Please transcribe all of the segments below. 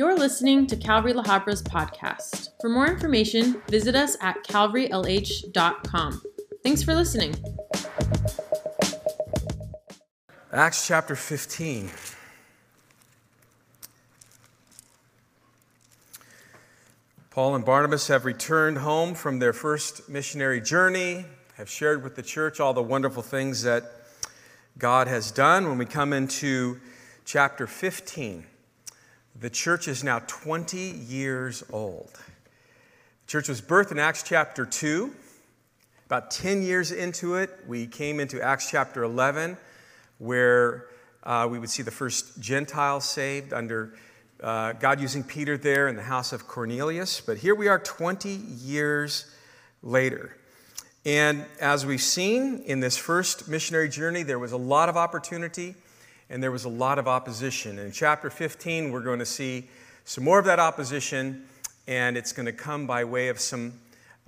You're listening to Calvary La Habra's podcast. For more information, visit us at calvarylh.com. Thanks for listening. Acts chapter 15. Paul and Barnabas have returned home from their first missionary journey, have shared with the church all the wonderful things that God has done. When we come into chapter 15, the church is now 20 years old. The church was birthed in Acts chapter 2. About 10 years into it, we came into Acts chapter 11, where uh, we would see the first Gentiles saved under uh, God using Peter there in the house of Cornelius. But here we are 20 years later. And as we've seen in this first missionary journey, there was a lot of opportunity and there was a lot of opposition. In chapter 15, we're going to see some more of that opposition, and it's going to come by way of some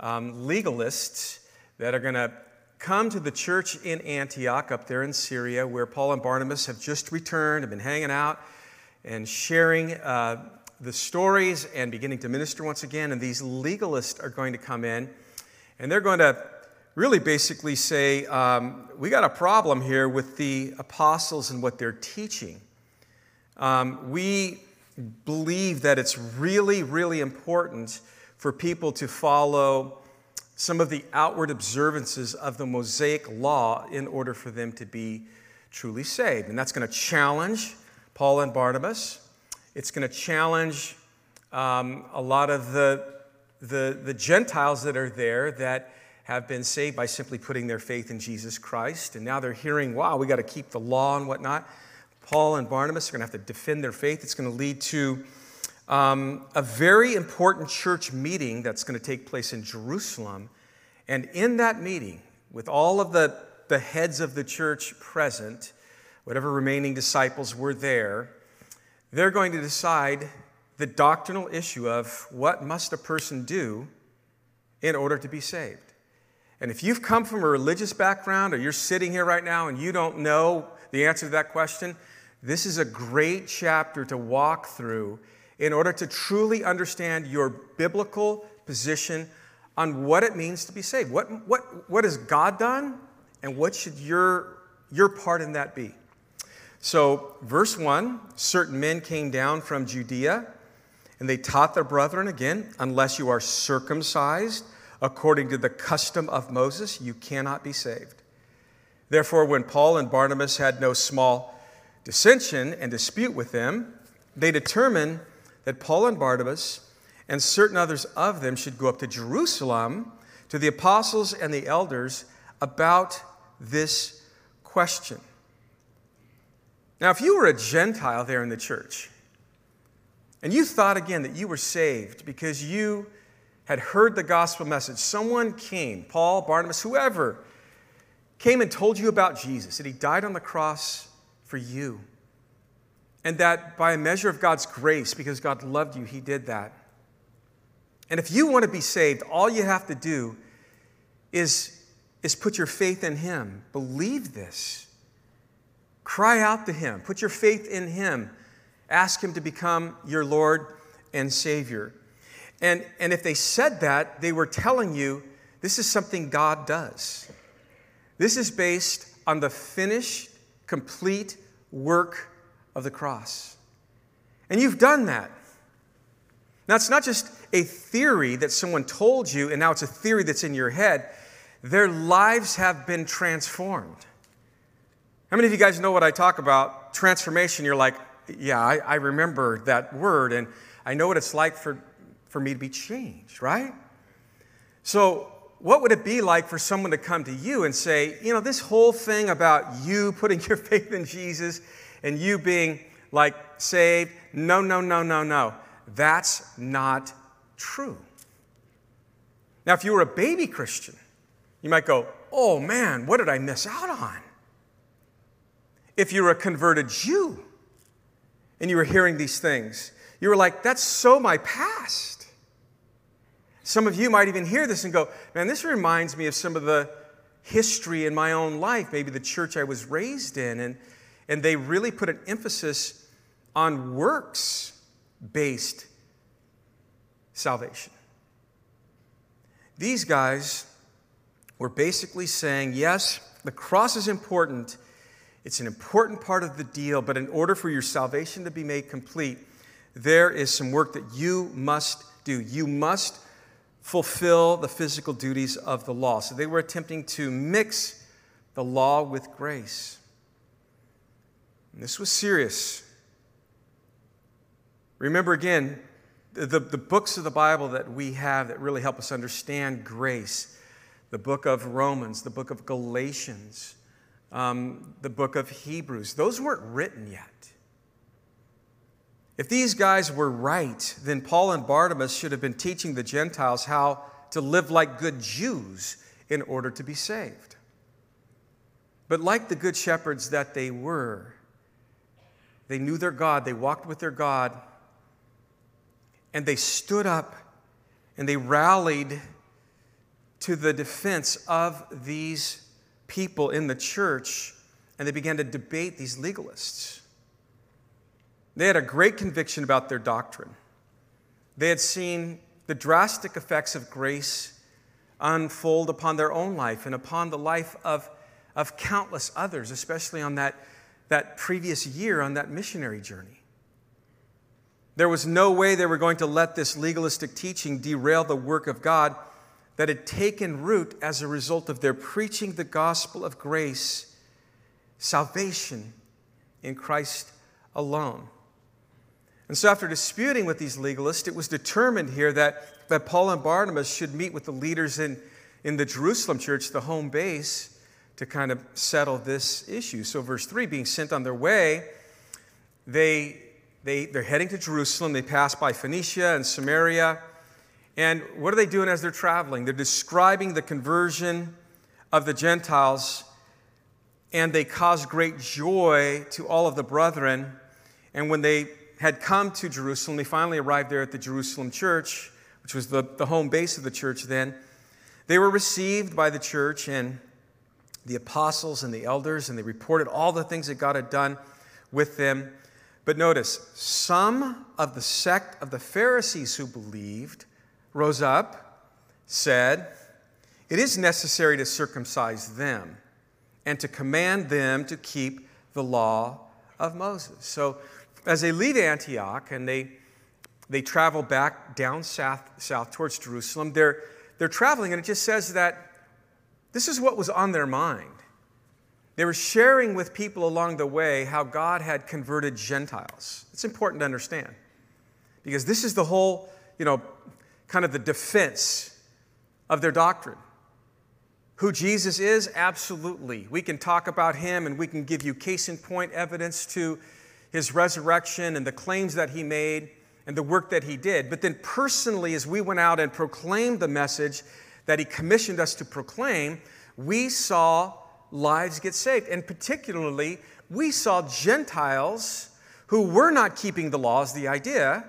um, legalists that are going to come to the church in Antioch up there in Syria, where Paul and Barnabas have just returned, have been hanging out and sharing uh, the stories and beginning to minister once again. And these legalists are going to come in, and they're going to really basically say, um, we got a problem here with the apostles and what they're teaching. Um, we believe that it's really, really important for people to follow some of the outward observances of the Mosaic law in order for them to be truly saved. And that's going to challenge Paul and Barnabas. It's going to challenge um, a lot of the, the, the Gentiles that are there that have been saved by simply putting their faith in Jesus Christ. And now they're hearing, wow, we got to keep the law and whatnot. Paul and Barnabas are going to have to defend their faith. It's going to lead to um, a very important church meeting that's going to take place in Jerusalem. And in that meeting, with all of the, the heads of the church present, whatever remaining disciples were there, they're going to decide the doctrinal issue of what must a person do in order to be saved. And if you've come from a religious background or you're sitting here right now and you don't know the answer to that question, this is a great chapter to walk through in order to truly understand your biblical position on what it means to be saved. What, what, what has God done, and what should your, your part in that be? So, verse 1 certain men came down from Judea, and they taught their brethren again, unless you are circumcised according to the custom of Moses, you cannot be saved. Therefore, when Paul and Barnabas had no small dissension and dispute with them, they determined that Paul and Barnabas and certain others of them should go up to Jerusalem to the apostles and the elders about this question. Now, if you were a Gentile there in the church, and you thought again that you were saved because you had heard the gospel message, someone came, Paul, Barnabas, whoever, came and told you about Jesus, that he died on the cross for you. And that by a measure of God's grace, because God loved you, he did that. And if you want to be saved, all you have to do is, is put your faith in him. Believe this. Cry out to him. Put your faith in him. Ask him to become your Lord and Savior. And, and if they said that, they were telling you this is something God does. This is based on the finished, complete work of the cross. And you've done that. Now, it's not just a theory that someone told you, and now it's a theory that's in your head. Their lives have been transformed. How many of you guys know what I talk about? Transformation. You're like, yeah, I, I remember that word, and I know what it's like for for me to be changed, right? So, what would it be like for someone to come to you and say, you know, this whole thing about you putting your faith in Jesus and you being like saved, no, no, no, no, no. That's not true. Now, if you were a baby Christian, you might go, oh man, what did I miss out on? If you were a converted Jew and you were hearing these things, you were like, that's so my past. Some of you might even hear this and go, man, this reminds me of some of the history in my own life, maybe the church I was raised in. And, and they really put an emphasis on works based salvation. These guys were basically saying, yes, the cross is important. It's an important part of the deal, but in order for your salvation to be made complete, there is some work that you must do. You must fulfill the physical duties of the law. So they were attempting to mix the law with grace. And this was serious. Remember again, the, the books of the Bible that we have that really help us understand grace the book of Romans, the book of Galatians, um, the book of Hebrews, those weren't written yet. If these guys were right, then Paul and Barnabas should have been teaching the Gentiles how to live like good Jews in order to be saved. But like the good shepherds that they were, they knew their God, they walked with their God, and they stood up and they rallied to the defense of these people in the church, and they began to debate these legalists. They had a great conviction about their doctrine. They had seen the drastic effects of grace unfold upon their own life and upon the life of, of countless others, especially on that, that previous year on that missionary journey. There was no way they were going to let this legalistic teaching derail the work of God that had taken root as a result of their preaching the gospel of grace, salvation in Christ alone. And so, after disputing with these legalists, it was determined here that, that Paul and Barnabas should meet with the leaders in, in the Jerusalem church, the home base, to kind of settle this issue. So, verse 3 being sent on their way, they, they, they're heading to Jerusalem. They pass by Phoenicia and Samaria. And what are they doing as they're traveling? They're describing the conversion of the Gentiles, and they cause great joy to all of the brethren. And when they had come to Jerusalem, they finally arrived there at the Jerusalem church, which was the, the home base of the church then. They were received by the church and the apostles and the elders, and they reported all the things that God had done with them. But notice, some of the sect of the Pharisees who believed rose up, said, It is necessary to circumcise them and to command them to keep the law of Moses. So as they leave Antioch and they, they travel back down south, south towards Jerusalem, they're, they're traveling, and it just says that this is what was on their mind. They were sharing with people along the way how God had converted Gentiles. It's important to understand because this is the whole, you know, kind of the defense of their doctrine. Who Jesus is? Absolutely. We can talk about him and we can give you case in point evidence to his resurrection and the claims that he made and the work that he did. But then, personally, as we went out and proclaimed the message that he commissioned us to proclaim, we saw lives get saved. And particularly, we saw Gentiles who were not keeping the laws, the idea,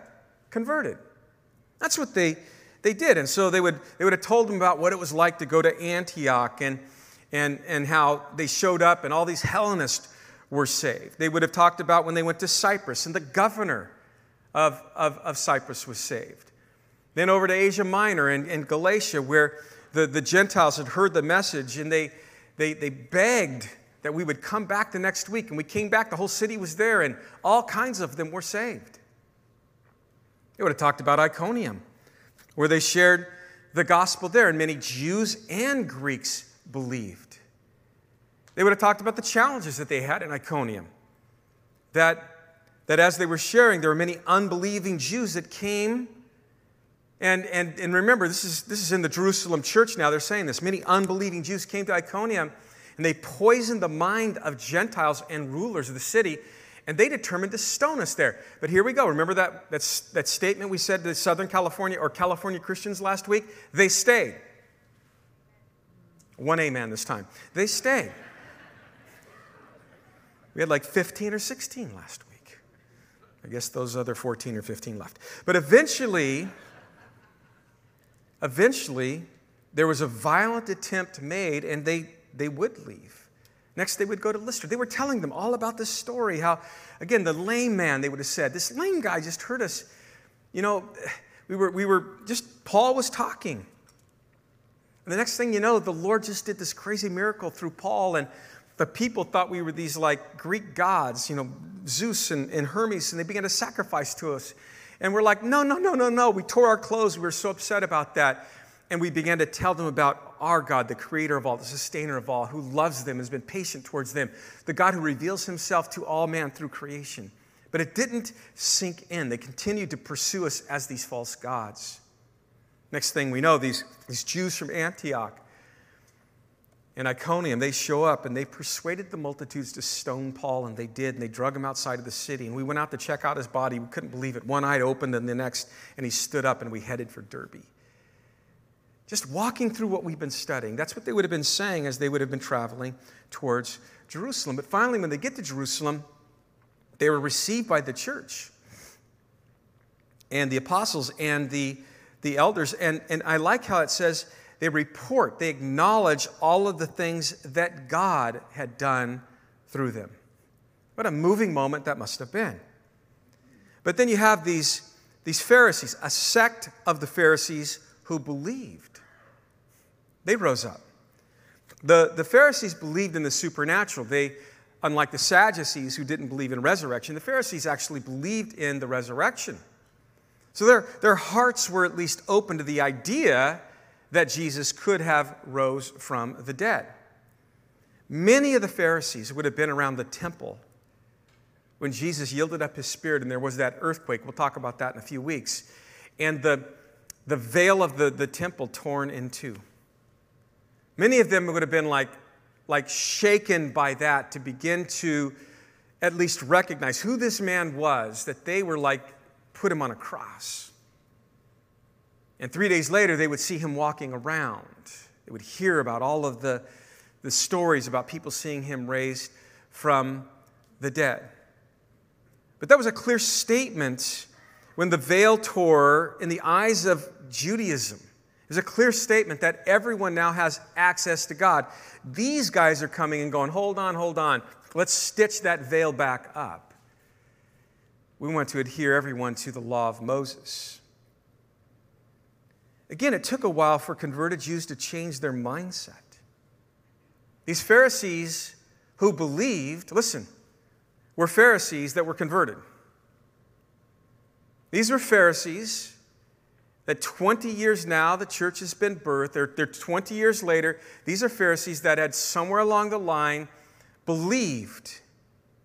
converted. That's what they they did. And so they would, they would have told them about what it was like to go to Antioch and, and, and how they showed up and all these Hellenists were saved. They would have talked about when they went to Cyprus and the governor of, of, of Cyprus was saved. Then over to Asia Minor and, and Galatia, where the, the Gentiles had heard the message and they, they, they begged that we would come back the next week. And we came back, the whole city was there, and all kinds of them were saved. They would have talked about Iconium where they shared the gospel there, and many Jews and Greeks believed. They would have talked about the challenges that they had in Iconium. That, that as they were sharing, there were many unbelieving Jews that came. And, and, and remember, this is, this is in the Jerusalem church now, they're saying this. Many unbelieving Jews came to Iconium and they poisoned the mind of Gentiles and rulers of the city and they determined to stone us there. But here we go. Remember that, that, that statement we said to Southern California or California Christians last week? They stayed. One amen this time. They stayed. We had like 15 or 16 last week. I guess those other 14 or 15 left. But eventually, eventually, there was a violent attempt made and they, they would leave. Next, they would go to Lystra. They were telling them all about this story how, again, the lame man, they would have said, this lame guy just heard us you know, we were, we were just, Paul was talking. And the next thing you know, the Lord just did this crazy miracle through Paul, and the people thought we were these like Greek gods, you know, Zeus and, and Hermes, and they began to sacrifice to us. And we're like, no, no, no, no, no. We tore our clothes. We were so upset about that. And we began to tell them about our God, the creator of all, the sustainer of all, who loves them, has been patient towards them, the God who reveals himself to all man through creation. But it didn't sink in. They continued to pursue us as these false gods. Next thing we know, these, these Jews from Antioch and Iconium, they show up and they persuaded the multitudes to stone Paul, and they did, and they drug him outside of the city. And we went out to check out his body. We couldn't believe it. One eye opened, and the next, and he stood up, and we headed for Derbe. Just walking through what we've been studying. That's what they would have been saying as they would have been traveling towards Jerusalem. But finally, when they get to Jerusalem, they were received by the church and the apostles and the, the elders. And, and I like how it says they report, they acknowledge all of the things that God had done through them. What a moving moment that must have been. But then you have these, these Pharisees, a sect of the Pharisees who believed. They rose up. The, the Pharisees believed in the supernatural. They, unlike the Sadducees who didn't believe in resurrection, the Pharisees actually believed in the resurrection. So their, their hearts were at least open to the idea that Jesus could have rose from the dead. Many of the Pharisees would have been around the temple when Jesus yielded up his spirit and there was that earthquake. We'll talk about that in a few weeks. And the, the veil of the, the temple torn in two. Many of them would have been like, like shaken by that to begin to at least recognize who this man was, that they were like, put him on a cross. And three days later, they would see him walking around. They would hear about all of the, the stories about people seeing him raised from the dead. But that was a clear statement when the veil tore in the eyes of Judaism. It was a clear statement that everyone now has access to God. These guys are coming and going, hold on, hold on. Let's stitch that veil back up. We want to adhere everyone to the law of Moses. Again, it took a while for converted Jews to change their mindset. These Pharisees who believed, listen, were Pharisees that were converted. These were Pharisees that 20 years now the church has been birthed. They're, they're 20 years later. These are Pharisees that had somewhere along the line believed.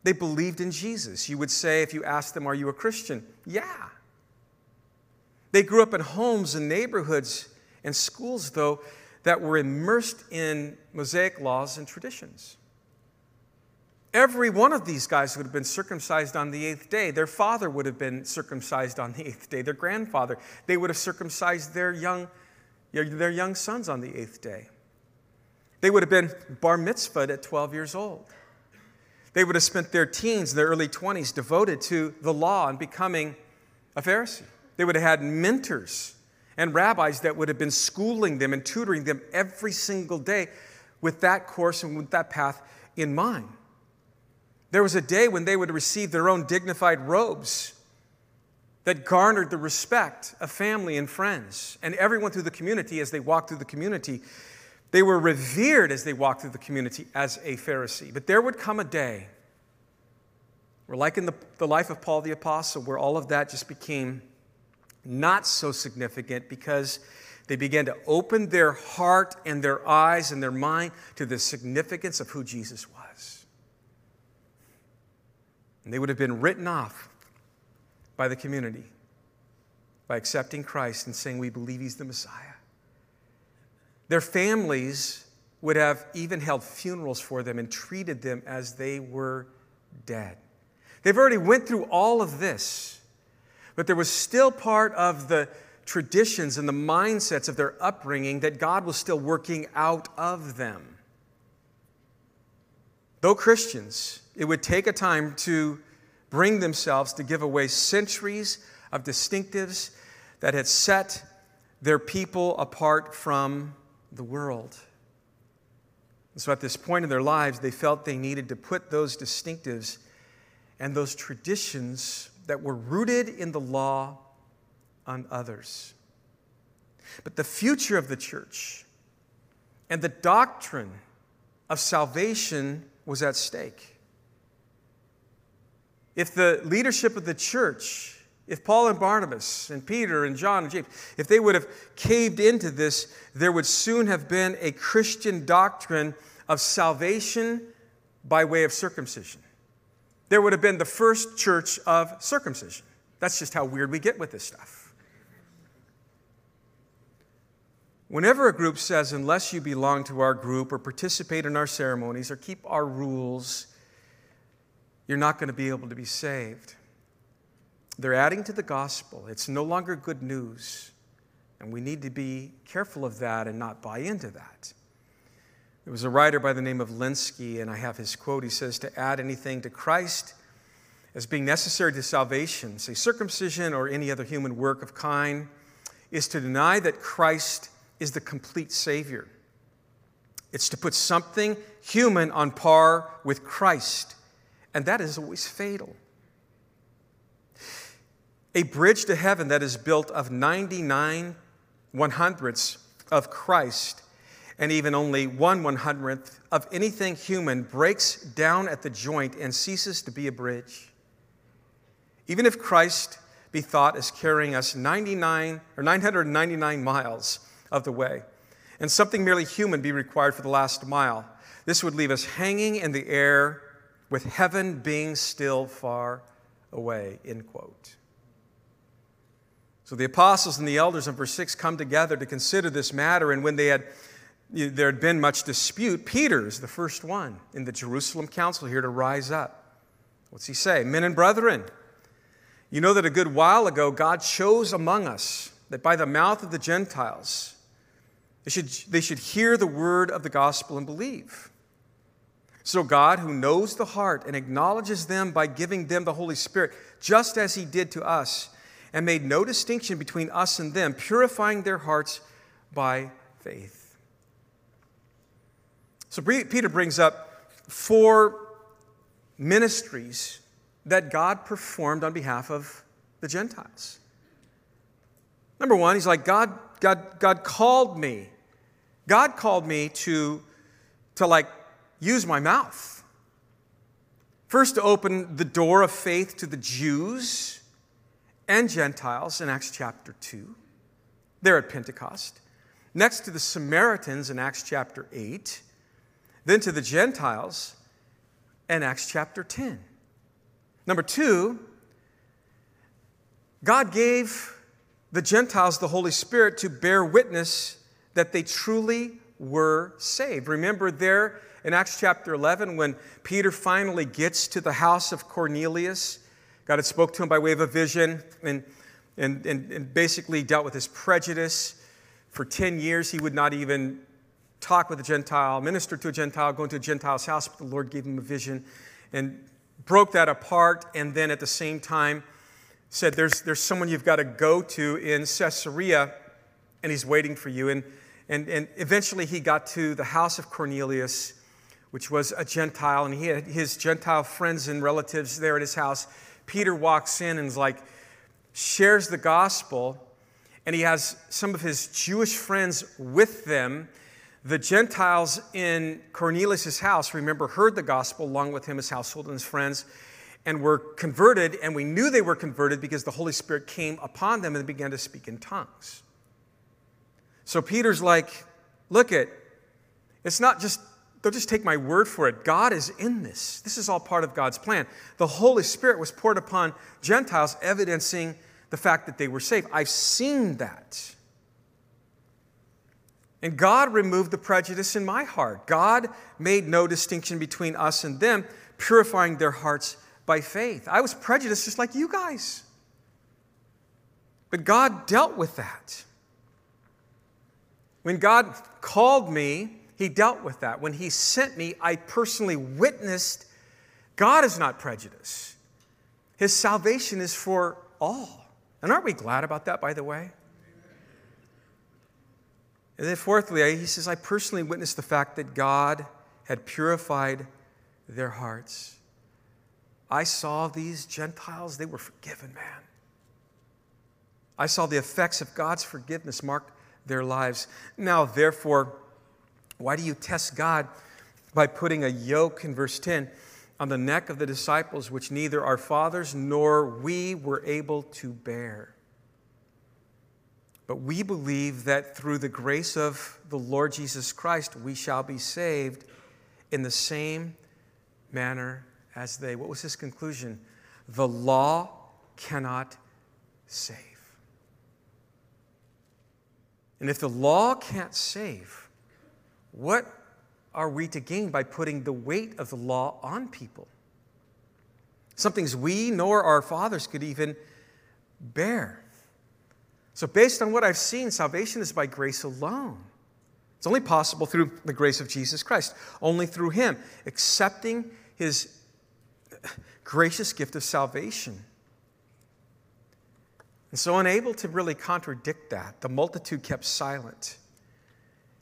They believed in Jesus. You would say, if you asked them, Are you a Christian? Yeah. They grew up in homes and neighborhoods and schools, though, that were immersed in Mosaic laws and traditions. Every one of these guys would have been circumcised on the eighth day. Their father would have been circumcised on the eighth day. Their grandfather, they would have circumcised their young, their young sons on the eighth day. They would have been bar mitzvahed at 12 years old. They would have spent their teens, and their early 20s, devoted to the law and becoming a Pharisee. They would have had mentors and rabbis that would have been schooling them and tutoring them every single day with that course and with that path in mind. There was a day when they would receive their own dignified robes that garnered the respect of family and friends and everyone through the community as they walked through the community. They were revered as they walked through the community as a Pharisee. But there would come a day where, like in the, the life of Paul the Apostle, where all of that just became not so significant because they began to open their heart and their eyes and their mind to the significance of who Jesus was. And they would have been written off by the community by accepting Christ and saying, We believe He's the Messiah. Their families would have even held funerals for them and treated them as they were dead. They've already went through all of this, but there was still part of the traditions and the mindsets of their upbringing that God was still working out of them. Though Christians, it would take a time to bring themselves to give away centuries of distinctives that had set their people apart from the world. And so at this point in their lives, they felt they needed to put those distinctives and those traditions that were rooted in the law on others. But the future of the church and the doctrine of salvation was at stake. If the leadership of the church, if Paul and Barnabas and Peter and John and James, if they would have caved into this, there would soon have been a Christian doctrine of salvation by way of circumcision. There would have been the first church of circumcision. That's just how weird we get with this stuff. Whenever a group says, unless you belong to our group or participate in our ceremonies or keep our rules, you're not going to be able to be saved. They're adding to the gospel. It's no longer good news. And we need to be careful of that and not buy into that. There was a writer by the name of Lenski, and I have his quote. He says, To add anything to Christ as being necessary to salvation, say circumcision or any other human work of kind, is to deny that Christ is the complete Savior. It's to put something human on par with Christ, and that is always fatal. A bridge to heaven that is built of 99 one hundredths of Christ and even only one one hundredth of anything human breaks down at the joint and ceases to be a bridge. Even if Christ be thought as carrying us 99 or 999 miles, of the way, and something merely human be required for the last mile. This would leave us hanging in the air with heaven being still far away. End quote. So the apostles and the elders in verse 6 come together to consider this matter, and when they had there had been much dispute, Peter is the first one in the Jerusalem council here to rise up. What's he say? Men and brethren, you know that a good while ago God chose among us that by the mouth of the Gentiles they should, they should hear the word of the gospel and believe. So, God, who knows the heart and acknowledges them by giving them the Holy Spirit, just as He did to us, and made no distinction between us and them, purifying their hearts by faith. So, Peter brings up four ministries that God performed on behalf of the Gentiles. Number one, he's like, God, God, God called me. God called me to, to like use my mouth. First, to open the door of faith to the Jews and Gentiles in Acts chapter 2. There at Pentecost. Next to the Samaritans in Acts chapter 8. Then to the Gentiles in Acts chapter 10. Number two, God gave the Gentiles the Holy Spirit to bear witness that they truly were saved. Remember there in Acts chapter 11 when Peter finally gets to the house of Cornelius, God had spoke to him by way of a vision and, and, and, and basically dealt with his prejudice. For 10 years, he would not even talk with a Gentile, minister to a Gentile, go into a Gentile's house, but the Lord gave him a vision and broke that apart. And then at the same time, said, There's, there's someone you've got to go to in Caesarea, and he's waiting for you. And, and, and eventually he got to the house of Cornelius, which was a Gentile, and he had his Gentile friends and relatives there at his house. Peter walks in and is like, shares the gospel, and he has some of his Jewish friends with them. The Gentiles in Cornelius' house, remember, heard the gospel along with him, his household, and his friends and were converted, and we knew they were converted because the Holy Spirit came upon them and began to speak in tongues. So Peter's like, look it, it's not just, don't just take my word for it. God is in this. This is all part of God's plan. The Holy Spirit was poured upon Gentiles, evidencing the fact that they were saved. I've seen that. And God removed the prejudice in my heart. God made no distinction between us and them, purifying their hearts by faith. I was prejudiced just like you guys. But God dealt with that. When God called me, He dealt with that. When He sent me, I personally witnessed God is not prejudiced. His salvation is for all. And aren't we glad about that, by the way? And then, fourthly, he says, I personally witnessed the fact that God had purified their hearts. I saw these Gentiles, they were forgiven, man. I saw the effects of God's forgiveness mark their lives. Now, therefore, why do you test God by putting a yoke, in verse 10, on the neck of the disciples, which neither our fathers nor we were able to bear? But we believe that through the grace of the Lord Jesus Christ, we shall be saved in the same manner as they. What was his conclusion? The law cannot save. And if the law can't save, what are we to gain by putting the weight of the law on people? Some things we nor our fathers could even bear. So, based on what I've seen, salvation is by grace alone. It's only possible through the grace of Jesus Christ, only through Him, accepting His gracious gift of salvation. And so, unable to really contradict that, the multitude kept silent.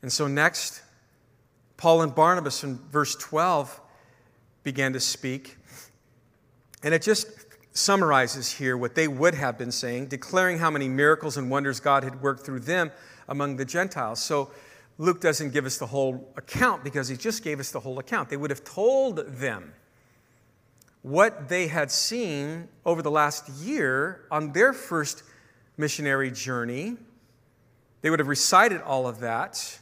And so, next, Paul and Barnabas in verse 12 began to speak. And it just summarizes here what they would have been saying, declaring how many miracles and wonders God had worked through them among the Gentiles. So, Luke doesn't give us the whole account because he just gave us the whole account. They would have told them what they had seen over the last year on their first missionary journey. They would have recited all of that,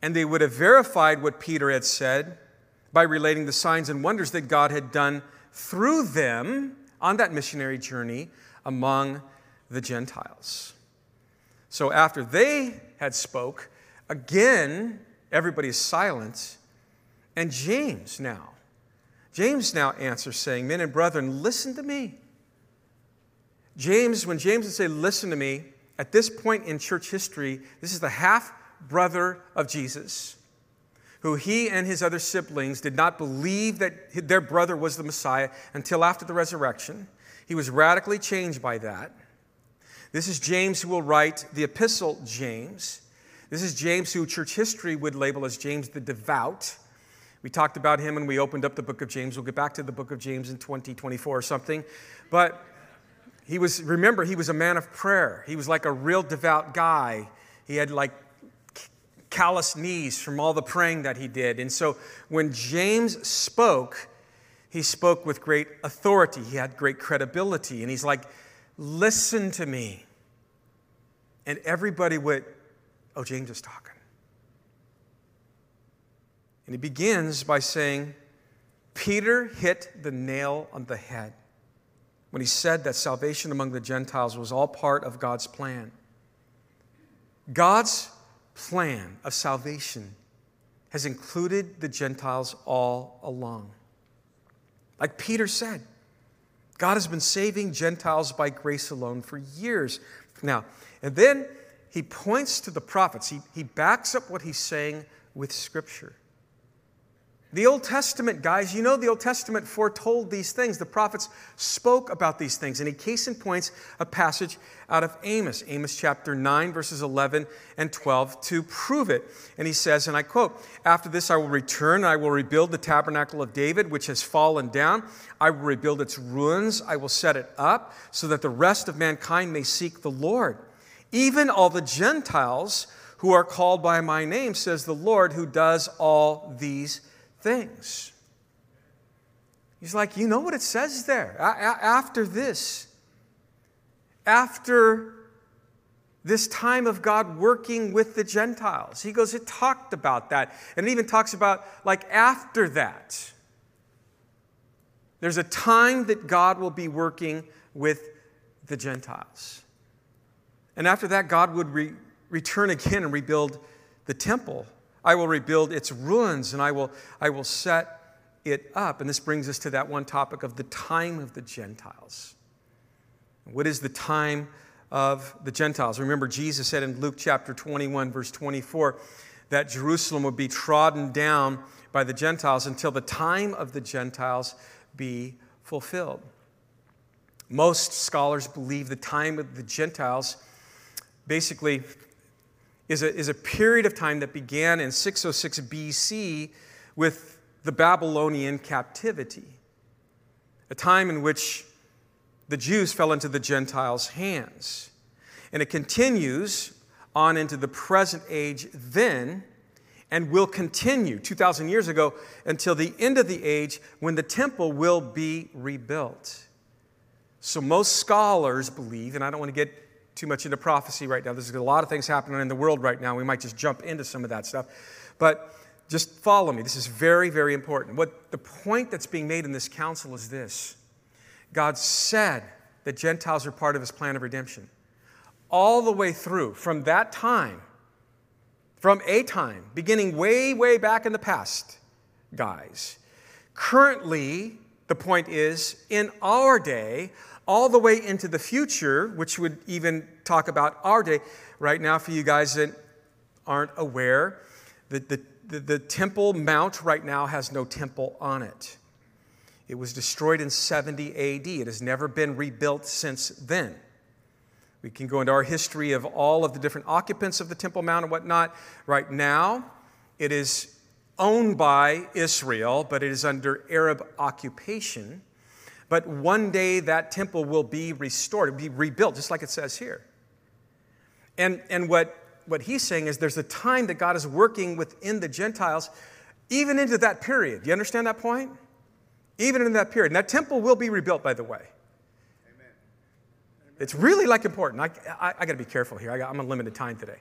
and they would have verified what Peter had said by relating the signs and wonders that God had done through them on that missionary journey among the Gentiles. So after they had spoke, again everybody is silent, and James now James now answers, saying, Men and brethren, listen to me. James, when James would say, Listen to me, at this point in church history, this is the half brother of Jesus, who he and his other siblings did not believe that their brother was the Messiah until after the resurrection. He was radically changed by that. This is James who will write the epistle James. This is James who church history would label as James the devout. We talked about him when we opened up the book of James. We'll get back to the book of James in 2024 or something. But he was, remember, he was a man of prayer. He was like a real devout guy. He had like callous knees from all the praying that he did. And so when James spoke, he spoke with great authority. He had great credibility. And he's like, listen to me. And everybody went, oh, James is talking. And he begins by saying, Peter hit the nail on the head when he said that salvation among the Gentiles was all part of God's plan. God's plan of salvation has included the Gentiles all along. Like Peter said, God has been saving Gentiles by grace alone for years now. And then he points to the prophets, he, he backs up what he's saying with Scripture. The Old Testament, guys, you know the Old Testament foretold these things. The prophets spoke about these things. And he case in points a passage out of Amos, Amos chapter 9, verses 11 and 12, to prove it. And he says, and I quote, After this I will return, and I will rebuild the tabernacle of David, which has fallen down. I will rebuild its ruins, I will set it up, so that the rest of mankind may seek the Lord. Even all the Gentiles who are called by my name, says the Lord, who does all these things. He's like, you know what it says there? After this, after this time of God working with the Gentiles, he goes, it talked about that. And it even talks about, like, after that. There's a time that God will be working with the Gentiles. And after that, God would re- return again and rebuild the temple I will rebuild its ruins and I will, I will set it up. And this brings us to that one topic of the time of the Gentiles. What is the time of the Gentiles? Remember, Jesus said in Luke chapter 21, verse 24, that Jerusalem would be trodden down by the Gentiles until the time of the Gentiles be fulfilled. Most scholars believe the time of the Gentiles basically is a, is a period of time that began in 606 BC with the Babylonian captivity, a time in which the Jews fell into the Gentiles' hands. And it continues on into the present age then and will continue 2,000 years ago until the end of the age when the temple will be rebuilt. So, most scholars believe, and I don't want to get too much into prophecy right now, there's a lot of things happening in the world right now. We might just jump into some of that stuff. But just follow me. This is very, very important. What the point that's being made in this council is this God said that Gentiles are part of his plan of redemption all the way through from that time, from a time, beginning way, way back in the past, guys. Currently, the point is, in our day, all the way into the future, which would even talk about our day. Right now, for you guys that aren't aware, the, the, the, the Temple Mount right now has no temple on it. It was destroyed in 70 AD. It has never been rebuilt since then. We can go into our history of all of the different occupants of the Temple Mount and whatnot. Right now, it is owned by Israel, but it is under Arab occupation. But one day that temple will be restored, it'll be rebuilt, just like it says here. And, and what, what he's saying is there's a time that God is working within the Gentiles, even into that period. Do You understand that point? Even in that period. And that temple will be rebuilt, by the way. It's really like important. I, I, I got to be careful here. I got, I'm on limited time today.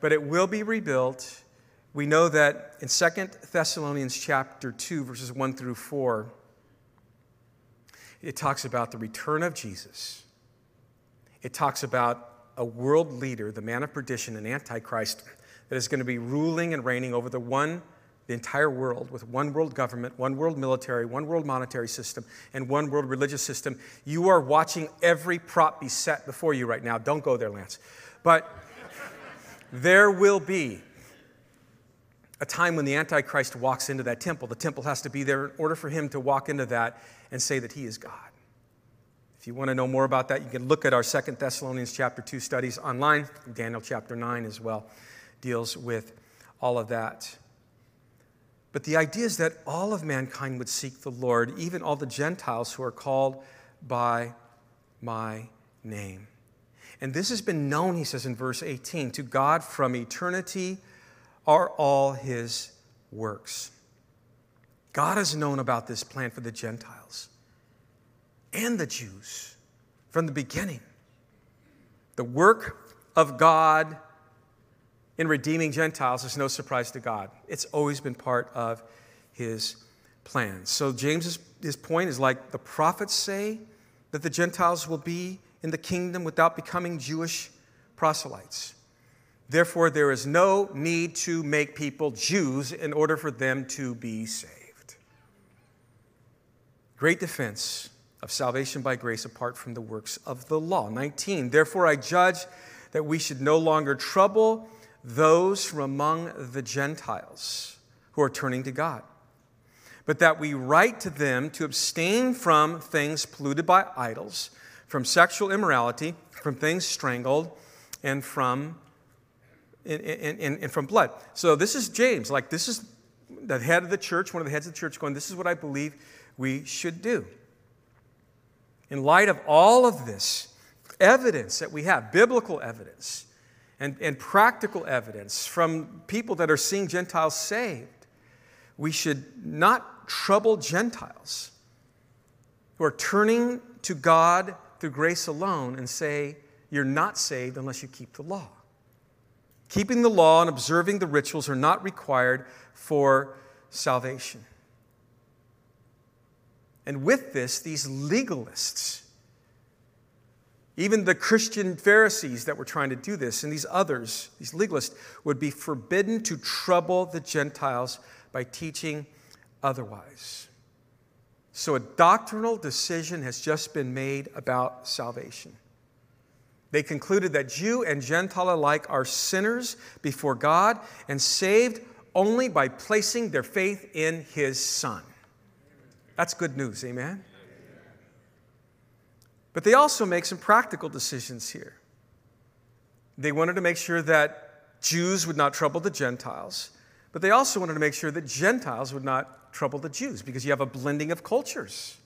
But it will be rebuilt. We know that in 2 Thessalonians chapter 2, verses 1 through 4, it talks about the return of Jesus. It talks about a world leader, the man of perdition, an antichrist, that is going to be ruling and reigning over the one the entire world with one world government, one world military, one world monetary system, and one world religious system. You are watching every prop be set before you right now. Don't go there, Lance. But there will be a time when the Antichrist walks into that temple. The temple has to be there in order for him to walk into that and say that he is God. If you want to know more about that, you can look at our Second Thessalonians chapter 2 studies online. Daniel chapter 9 as well deals with all of that. But the idea is that all of mankind would seek the Lord, even all the Gentiles who are called by my name. And this has been known, he says in verse 18, to God from eternity are all his works. God has known about this plan for the Gentiles and the Jews from the beginning. The work of God in redeeming Gentiles is no surprise to God. It's always been part of his plan. So James's his point is like the prophets say that the Gentiles will be in the kingdom without becoming Jewish proselytes. Therefore, there is no need to make people Jews in order for them to be saved. Great defense of salvation by grace apart from the works of the law. 19. Therefore, I judge that we should no longer trouble those from among the Gentiles who are turning to God, but that we write to them to abstain from things polluted by idols, from sexual immorality, from things strangled, and from and, and, and, from blood. So this is James. Like this is the head of the church, one of the heads of the church, going, This is what I believe we should do. In light of all of this evidence that we have, biblical evidence, and, and practical evidence from people that are seeing Gentiles saved. We should not trouble Gentiles who are turning to God through grace alone and say, You're not saved unless you keep the law. Keeping the law and observing the rituals are not required for salvation. And with this, these legalists, even the Christian Pharisees that were trying to do this and these others, these legalists, would be forbidden to trouble the Gentiles by teaching otherwise. So a doctrinal decision has just been made about salvation. They concluded that Jew and Gentile alike are sinners before God and saved only by placing their faith in His Son. That's good news, amen? But they also make some practical decisions here. They wanted to make sure that Jews would not trouble the Gentiles, but they also wanted to make sure that Gentiles would not trouble the Jews because you have a blending of cultures.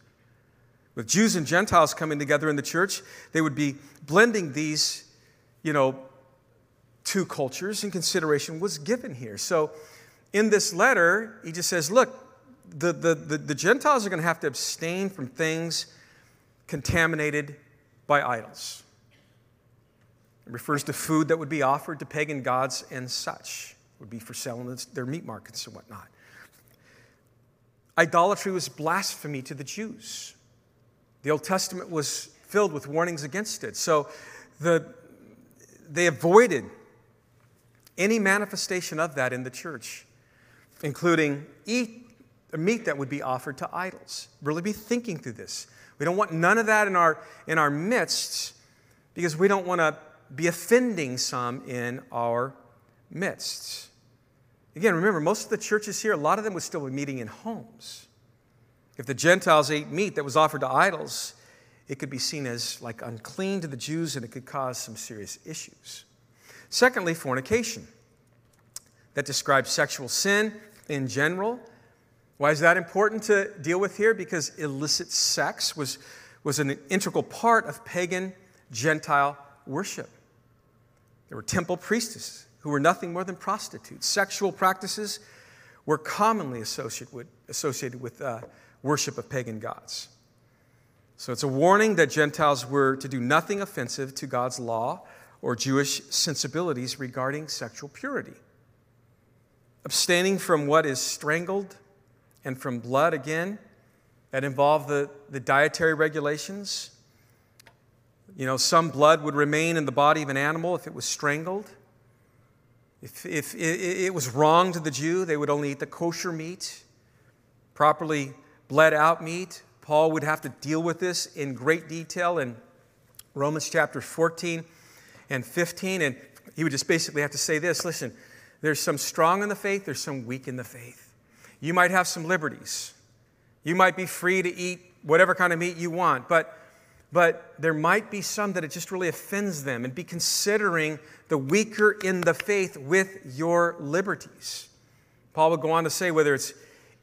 With Jews and Gentiles coming together in the church, they would be blending these you know, two cultures and consideration was given here. So in this letter, he just says, look, the, the, the, the Gentiles are going to have to abstain from things contaminated by idols. It refers to food that would be offered to pagan gods and such. It would be for selling their meat markets and whatnot. Idolatry was blasphemy to the Jews. The Old Testament was filled with warnings against it. So the, they avoided any manifestation of that in the church, including eat meat that would be offered to idols. Really be thinking through this. We don't want none of that in our, in our midst because we don't want to be offending some in our midst. Again, remember, most of the churches here, a lot of them would still be meeting in homes. If the Gentiles ate meat that was offered to idols, it could be seen as like unclean to the Jews and it could cause some serious issues. Secondly, fornication. That describes sexual sin in general. Why is that important to deal with here? Because illicit sex was, was an integral part of pagan Gentile worship. There were temple priestesses who were nothing more than prostitutes. Sexual practices were commonly associated with, associated with uh, worship of pagan gods. So it's a warning that Gentiles were to do nothing offensive to God's law or Jewish sensibilities regarding sexual purity. Abstaining from what is strangled and from blood, again, that involved the, the dietary regulations. You know, some blood would remain in the body of an animal if it was strangled. If, if it was wrong to the Jew, they would only eat the kosher meat, properly bled out meat. Paul would have to deal with this in great detail in Romans chapter 14 and 15. And he would just basically have to say this listen, there's some strong in the faith, there's some weak in the faith. You might have some liberties. You might be free to eat whatever kind of meat you want, but, but there might be some that it just really offends them, and be considering the weaker in the faith with your liberties. Paul would go on to say whether it's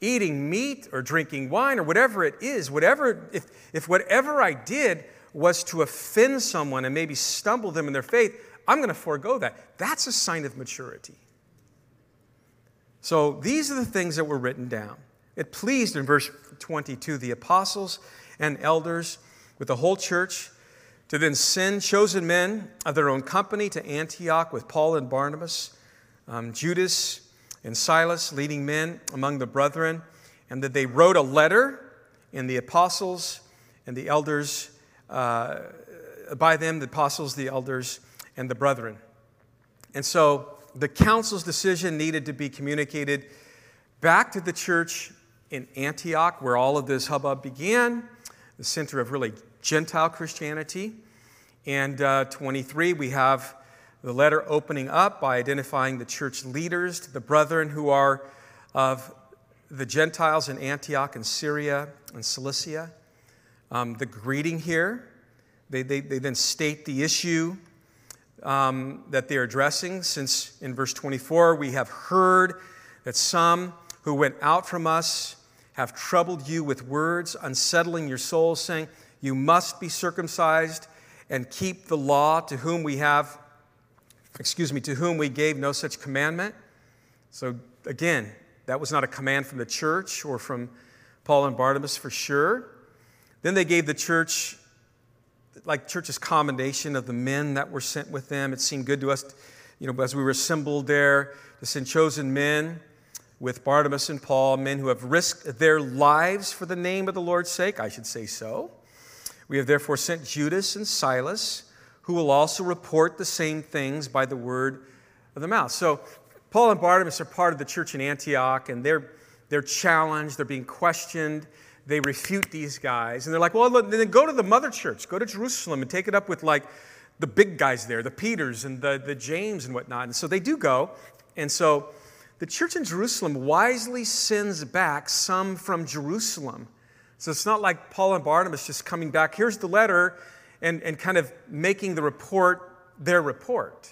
eating meat or drinking wine or whatever it is, whatever, if, if whatever I did was to offend someone and maybe stumble them in their faith, I'm going to forego that. That's a sign of maturity. So these are the things that were written down. It pleased in verse 22 the apostles and elders with the whole church to then send chosen men of their own company to Antioch with Paul and Barnabas, um, Judas and Silas, leading men among the brethren, and that they wrote a letter in the apostles and the elders uh, by them, the apostles, the elders, and the brethren. And so the council's decision needed to be communicated back to the church in Antioch, where all of this hubbub began, the center of really Gentile Christianity. And uh, 23, we have the letter opening up by identifying the church leaders, the brethren who are of the Gentiles in Antioch and Syria and Cilicia. Um, the greeting here, they, they, they, then state the issue um, that they're addressing, since in verse 24 we have heard that some who went out from us have troubled you with words, unsettling your souls, saying, You must be circumcised and keep the law to whom we have, excuse me, to whom we gave no such commandment. So again, that was not a command from the church or from Paul and Barnabas for sure. Then they gave the church, like church's commendation of the men that were sent with them. It seemed good to us, you know, as we were assembled there, to send chosen men with Barnabas and Paul, men who have risked their lives for the name of the Lord's sake. I should say so. We have therefore sent Judas and Silas, who will also report the same things by the word of the mouth. So Paul and Barnabas are part of the church in Antioch, and they're, they're challenged, they're being questioned they refute these guys. And they're like, well, then go to the mother church, go to Jerusalem and take it up with like the big guys there, the Peters and the, the James and whatnot. And so they do go. And so the church in Jerusalem wisely sends back some from Jerusalem. So it's not like Paul and Barnabas just coming back, here's the letter, and, and kind of making the report their report.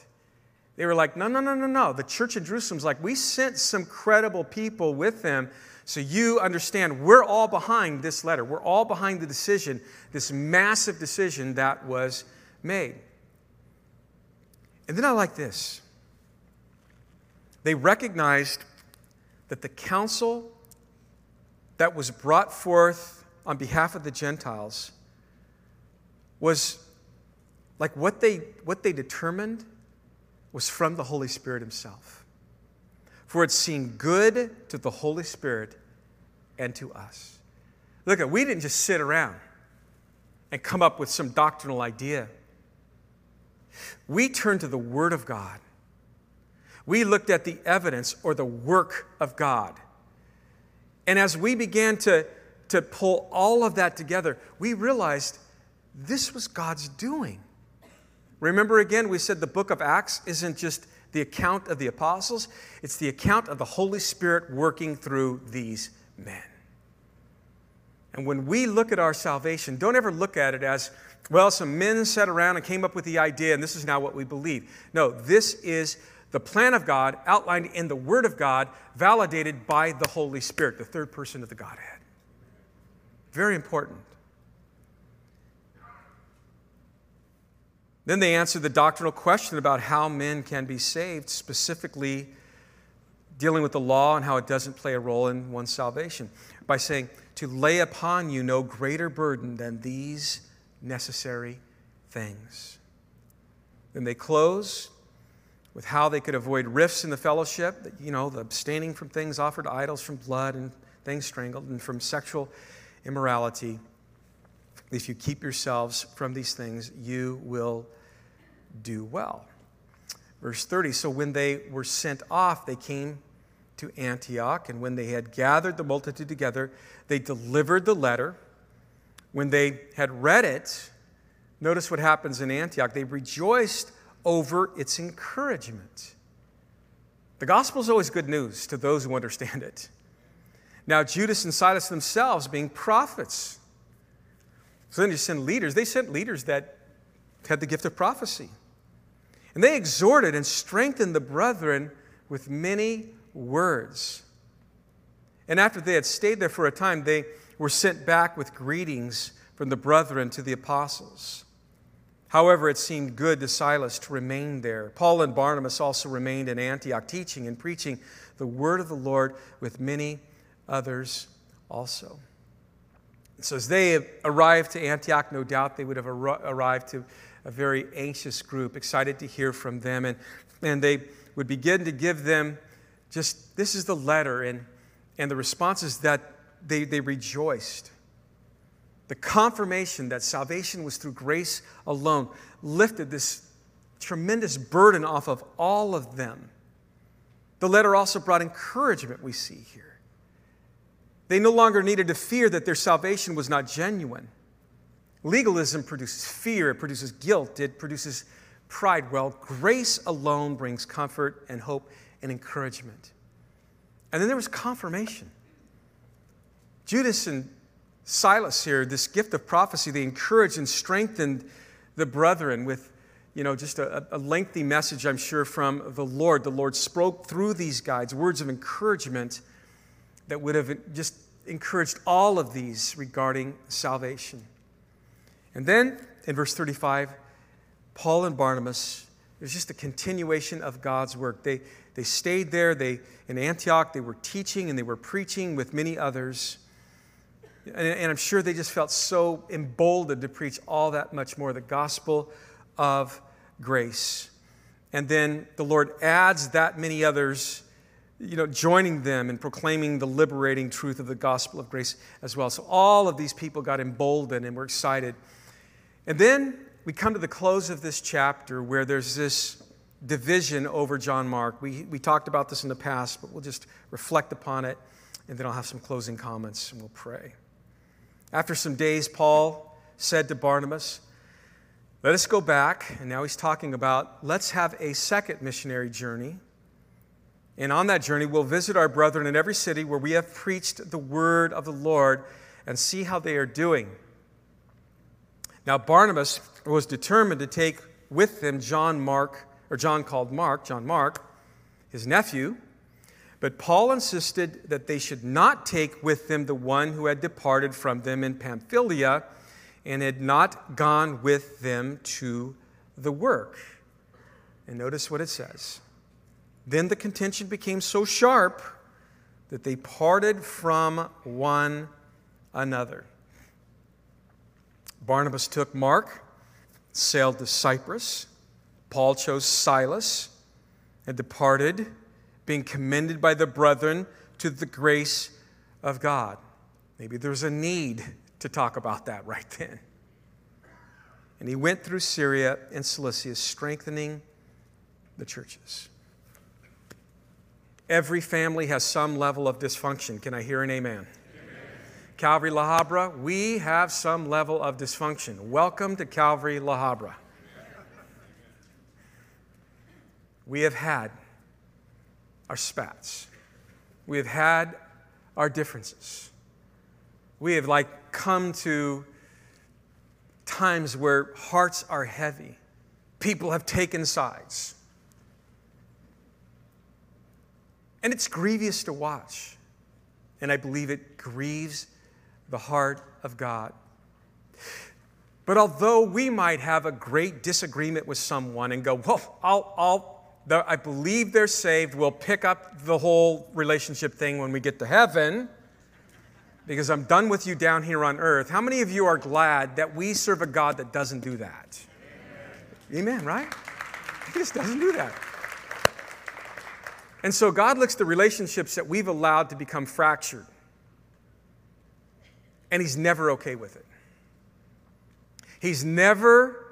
They were like, no, no, no, no, no. The church in Jerusalem's like, we sent some credible people with them so you understand we're all behind this letter. We're all behind the decision, this massive decision that was made. And then I like this. They recognized that the counsel that was brought forth on behalf of the Gentiles was like what they, what they determined was from the Holy Spirit Himself. For it seemed good to the Holy Spirit and to us. Look, we didn't just sit around and come up with some doctrinal idea. We turned to the Word of God. We looked at the evidence or the work of God. And as we began to, to pull all of that together, we realized this was God's doing. Remember again, we said the book of Acts isn't just the account of the apostles, it's the account of the Holy Spirit working through these men. And when we look at our salvation, don't ever look at it as, well, some men sat around and came up with the idea, and this is now what we believe. No, this is the plan of God outlined in the Word of God, validated by the Holy Spirit, the third person of the Godhead. Very important. Then they answer the doctrinal question about how men can be saved, specifically dealing with the law and how it doesn't play a role in one's salvation, by saying, To lay upon you no greater burden than these necessary things. Then they close with how they could avoid rifts in the fellowship, you know, the abstaining from things offered to idols, from blood and things strangled, and from sexual immorality. If you keep yourselves from these things, you will do well. Verse 30 So when they were sent off, they came to Antioch, and when they had gathered the multitude together, they delivered the letter. When they had read it, notice what happens in Antioch. They rejoiced over its encouragement. The gospel is always good news to those who understand it. Now, Judas and Silas themselves, being prophets, so then you send leaders. They sent leaders that had the gift of prophecy. And they exhorted and strengthened the brethren with many words. And after they had stayed there for a time, they were sent back with greetings from the brethren to the apostles. However, it seemed good to Silas to remain there. Paul and Barnabas also remained in Antioch, teaching and preaching the word of the Lord with many others also. So, as they arrived to Antioch, no doubt they would have arrived to a very anxious group, excited to hear from them. And, and they would begin to give them just this is the letter, and, and the response is that they, they rejoiced. The confirmation that salvation was through grace alone lifted this tremendous burden off of all of them. The letter also brought encouragement, we see here. They no longer needed to fear that their salvation was not genuine. Legalism produces fear, it produces guilt, it produces pride. Well, grace alone brings comfort and hope and encouragement. And then there was confirmation. Judas and Silas here, this gift of prophecy, they encouraged and strengthened the brethren with, you know, just a, a lengthy message, I'm sure, from the Lord. The Lord spoke through these guides words of encouragement that would have just encouraged all of these regarding salvation. And then in verse 35, Paul and Barnabas, it was just a continuation of God's work. They, they stayed there. They, in Antioch, they were teaching and they were preaching with many others. And, and I'm sure they just felt so emboldened to preach all that much more the gospel of grace. And then the Lord adds that many others, you know, joining them in proclaiming the liberating truth of the gospel of grace as well. So all of these people got emboldened and were excited. And then we come to the close of this chapter where there's this division over John Mark. We, we talked about this in the past, but we'll just reflect upon it, and then I'll have some closing comments and we'll pray. After some days, Paul said to Barnabas, Let us go back. And now he's talking about let's have a second missionary journey. And on that journey, we'll visit our brethren in every city where we have preached the word of the Lord and see how they are doing. Now, Barnabas was determined to take with him John Mark, or John called Mark, John Mark, his nephew. But Paul insisted that they should not take with them the one who had departed from them in Pamphylia and had not gone with them to the work. And notice what it says. Then the contention became so sharp that they parted from one another. Barnabas took Mark, sailed to Cyprus. Paul chose Silas and departed, being commended by the brethren to the grace of God. Maybe there's a need to talk about that right then. And he went through Syria and Cilicia, strengthening the churches. Every family has some level of dysfunction. Can I hear an amen? amen? Calvary La Habra, we have some level of dysfunction. Welcome to Calvary La Habra. We have had our spats. We have had our differences. We have like come to times where hearts are heavy. People have taken sides. And it's grievous to watch. And I believe it grieves the heart of God. But although we might have a great disagreement with someone and go, well, I'll, I'll, I believe they're saved, we'll pick up the whole relationship thing when we get to heaven because I'm done with you down here on earth. How many of you are glad that we serve a God that doesn't do that? Amen, Amen right? He just doesn't do that. And so God looks at the relationships that we've allowed to become fractured, and He's never okay with it. He's never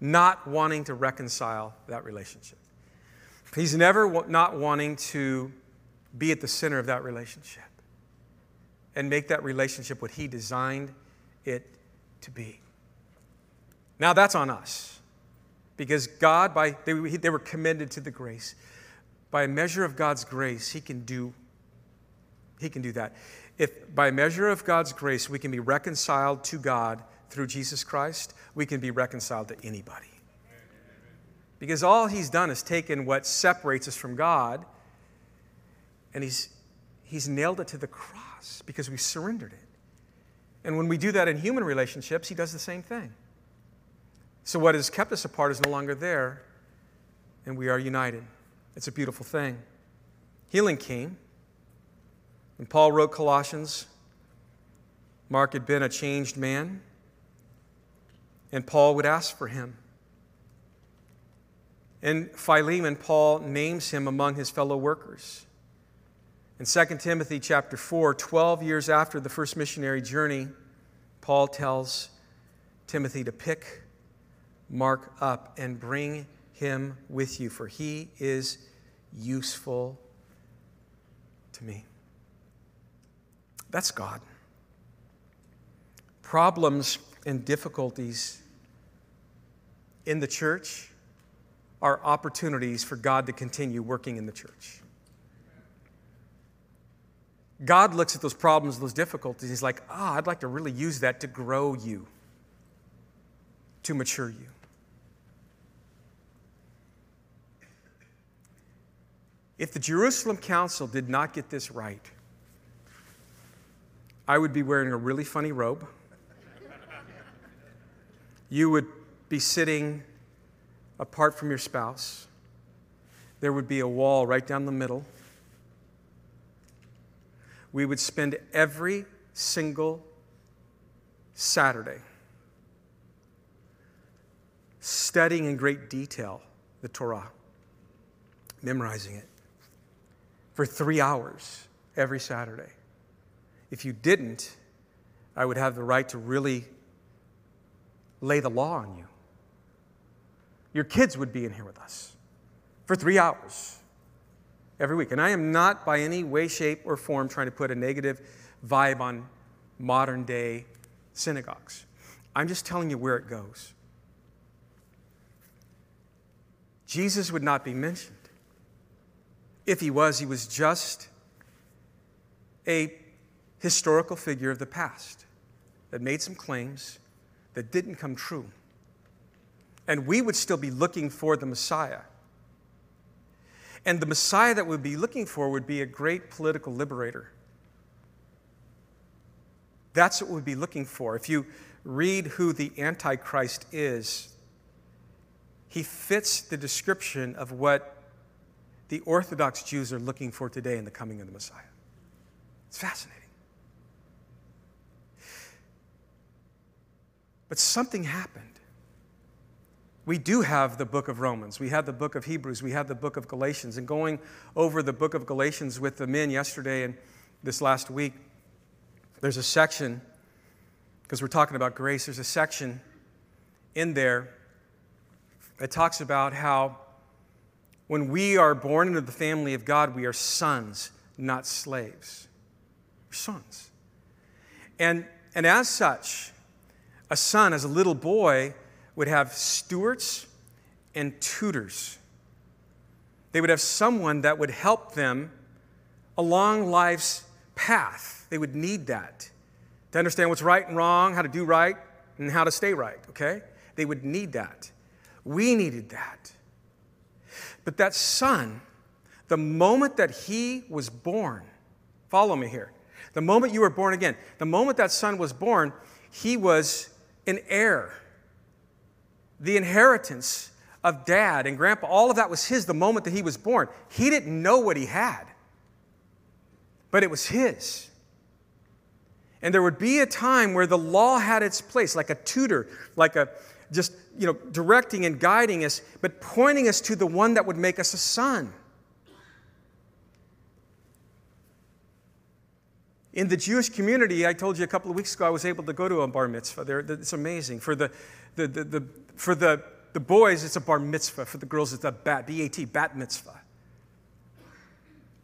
not wanting to reconcile that relationship. He's never not wanting to be at the center of that relationship and make that relationship what He designed it to be. Now that's on us because God, by they, they were commended to the grace. By a measure of God's grace, He can do He can do that. If by a measure of God's grace we can be reconciled to God through Jesus Christ, we can be reconciled to anybody. Because all He's done is taken what separates us from God and He's He's nailed it to the cross cross because we surrendered it. And when we do that in human relationships, He does the same thing. So what has kept us apart is no longer there, and we are united. It's a beautiful thing. Healing came. When Paul wrote Colossians, Mark had been a changed man, and Paul would ask for him. In Philemon, Paul names him among his fellow workers. In 2 Timothy chapter 4, 12 years after the first missionary journey, Paul tells Timothy to pick Mark up and bring him with you, for he is useful to me. That's God. Problems and difficulties in the church are opportunities for God to continue working in the church. God looks at those problems, those difficulties, he's like, ah, I'd like to really use that to grow you, to mature you. If the Jerusalem Council did not get this right, I would be wearing a really funny robe. You would be sitting apart from your spouse. There would be a wall right down the middle we would spend every single Saturday studying in great detail the Torah, memorizing it for three hours every Saturday. If you didn't, I would have the right to really lay the law on you. Your kids would be in here with us for three hours every week. And I am not by any way, shape, or form trying to put a negative vibe on modern day synagogues. I'm just telling you where it goes. Jesus would not be mentioned. If he was, he was just a historical figure of the past that made some claims that didn't come true. And we would still be looking for the Messiah. And the Messiah that we'd be looking for would be a great political liberator. That's what we'd be looking for. If you read who the Antichrist is, he fits the description of what the Orthodox Jews are looking for today in the coming of the Messiah. It's fascinating. But something happened. We do have the book of Romans. We have the book of Hebrews. We have the book of Galatians. And going over the book of Galatians with the men yesterday and this last week, there's a section, because we're talking about grace, there's a section in there that talks about how when we are born into the family of God, we are sons, not slaves. We're sons. And, and as such, a son, as a little boy, would have stewards and tutors. They would have someone that would help them along life's path. They would need that to understand what's right and wrong, how to do right, and how to stay right, okay? They would need that. We needed that. But that son, the moment that he was born, follow me here. The moment you were born again, the moment that son was born, he was an heir. The inheritance of dad and grandpa, all of that was his the moment that he was born. He didn't know what he had, but it was his. And there would be a time where the law had its place, like a tutor, like a just you know directing and guiding us, but pointing us to the one that would make us a son. In the Jewish community, I told you a couple of weeks ago, I was able to go to a bar mitzvah. There, it's amazing. For the, the, the, the, for the, the boys, it's a bar mitzvah. For the girls, it's a bat, B-A-T, bat mitzvah.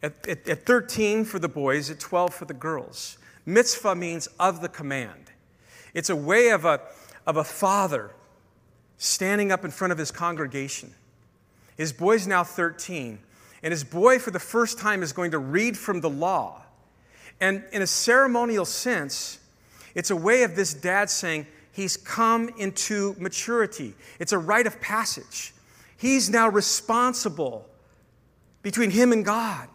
At, at, at 13 for the boys, at 12 for the girls. Mitzvah means of the command. It's a way of a, of a father standing up in front of his congregation. His boy's now 13, and his boy, for the first time, is going to read from the law. And in a ceremonial sense, it's a way of this dad saying, He's come into maturity. It's a rite of passage. He's now responsible between him and God.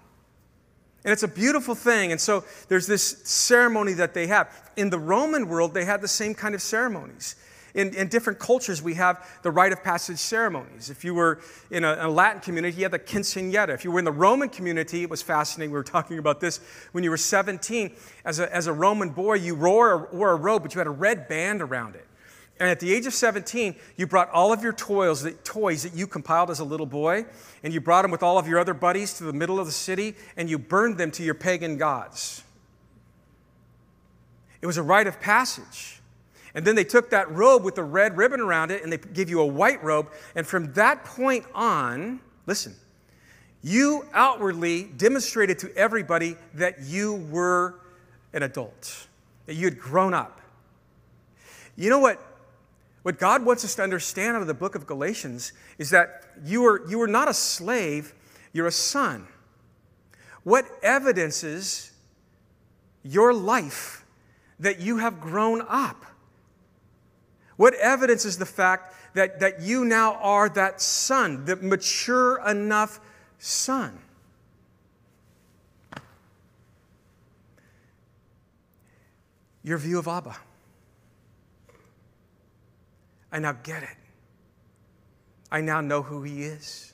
And it's a beautiful thing. And so there's this ceremony that they have. In the Roman world, they had the same kind of ceremonies. In, in, different cultures, we have the rite of passage ceremonies. If you were in a, a, Latin community, you had the quinceañera. If you were in the Roman community, it was fascinating. We were talking about this when you were 17. As a, as a Roman boy, you wore a, wore a robe, but you had a red band around it. And at the age of 17, you brought all of your toys that, toys that you compiled as a little boy, and you brought them with all of your other buddies to the middle of the city, and you burned them to your pagan gods. It was a rite of passage. And then they took that robe with the red ribbon around it and they give you a white robe. And from that point on, listen, you outwardly demonstrated to everybody that you were an adult, that you had grown up. You know what? What God wants us to understand out of the book of Galatians is that you are, you are not a slave, you're a son. What evidences your life that you have grown up? What evidence is the fact that, that you now are that son, the mature enough son? Your view of Abba. I now get it. I now know who he is.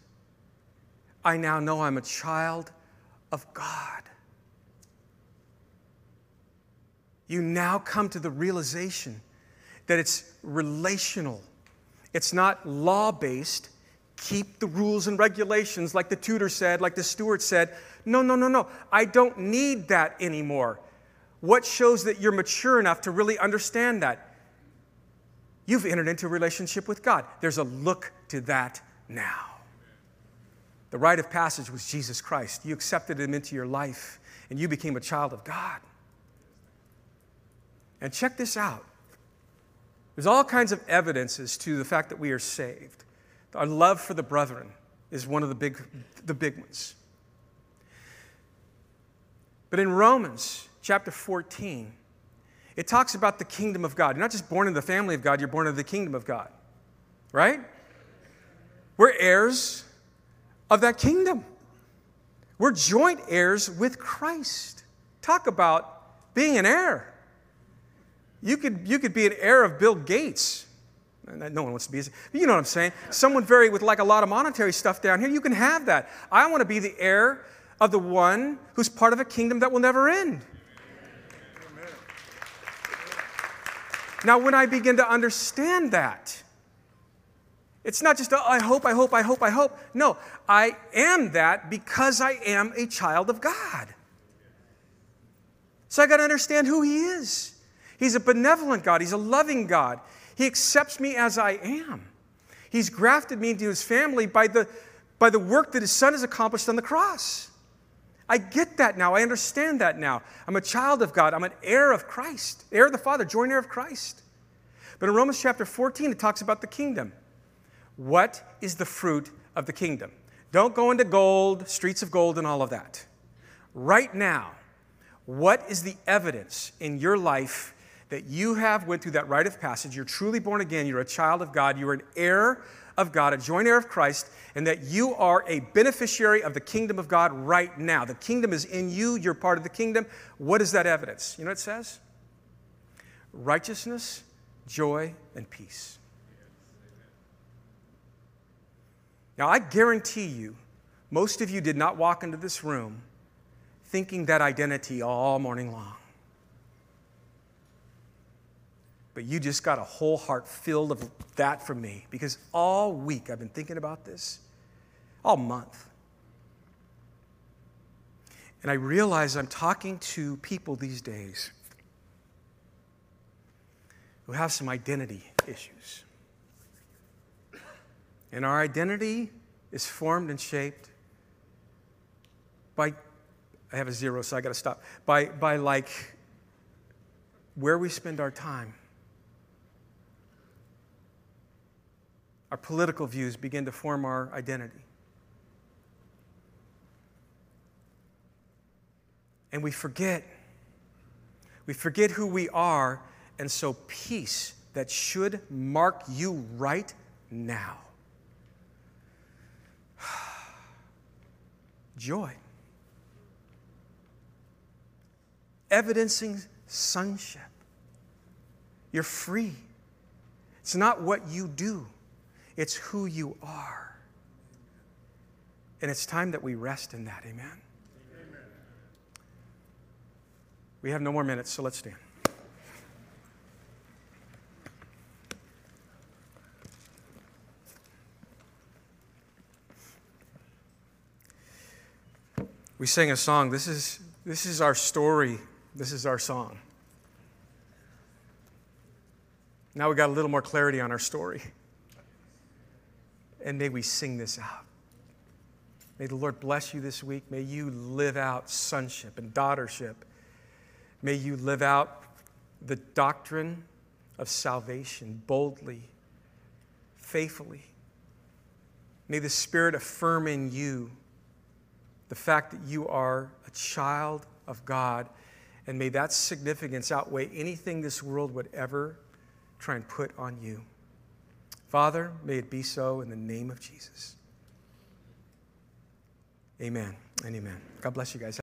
I now know I'm a child of God. You now come to the realization that it's relational, it's not law based. Keep the rules and regulations like the tutor said, like the steward said. No, no, no, no. I don't need that anymore. What shows that you're mature enough to really understand that? You've entered into a relationship with God. There's a look to that now. The rite of passage was Jesus Christ. You accepted him into your life and you became a child of God. And check this out there's all kinds of evidences to the fact that we are saved. Our love for the brethren is one of the big, the big ones. But in Romans chapter 14, it talks about the kingdom of God. You're not just born in the family of God, you're born in the kingdom of God. Right? We're heirs of that kingdom. We're joint heirs with Christ. Talk about being an heir. You could, you could be an heir of Bill Gates. no one wants to be, you know what I'm saying? Someone very with like a lot of monetary stuff down here, you can have that. I want to be the heir of the one who's part of a kingdom that will never end. Now, when I begin to understand that, it's not just, a, I hope, I hope, I hope, I hope. No, I am that because I am a child of God. So I got to understand who He is. He's a benevolent God, He's a loving God. He accepts me as I am. He's grafted me into His family by the, by the work that His Son has accomplished on the cross. I get that now. I understand that now. I'm a child of God. I'm an heir of Christ, heir of the Father, joint heir of Christ. But in Romans chapter 14, it talks about the kingdom. What is the fruit of the kingdom? Don't go into gold, streets of gold, and all of that. Right now, what is the evidence in your life that you have went through that rite of passage? You're truly born again. You're a child of God. You're an heir of God, a joint heir of Christ, and that you are a beneficiary of the kingdom of God right now. The kingdom is in you. You're part of the kingdom. What is that evidence? You know what it says? Righteousness, joy, and peace. Now, I guarantee you, most of you did not walk into this room thinking that identity all morning long. But you just got a whole heart filled of that from me because all week I've been thinking about this, all month. And I realize I'm talking to people these days who have some identity issues. And our identity is formed and shaped by, I have a zero, so I got to stop, by, by like where we spend our time. Our political views begin to form our identity. And we forget. We forget who we are, and so peace that should mark you right now joy. Evidencing sonship. You're free. It's not what you do, it's who you are. And it's time that we rest in that. Amen. Amen. We have no more minutes, so let's stand. we sang a song. This is, this is our story. This is our song. Now we got a little more clarity on our story. And may we sing this out. May the Lord bless you this week. May you live out sonship and daughtership. May you live out the doctrine of salvation boldly, faithfully. May the Spirit affirm in you the fact that you are a child of God, and may that significance outweigh anything this world would ever try and put on you. Father, may it be so in the name of Jesus. Amen and amen. God bless you guys.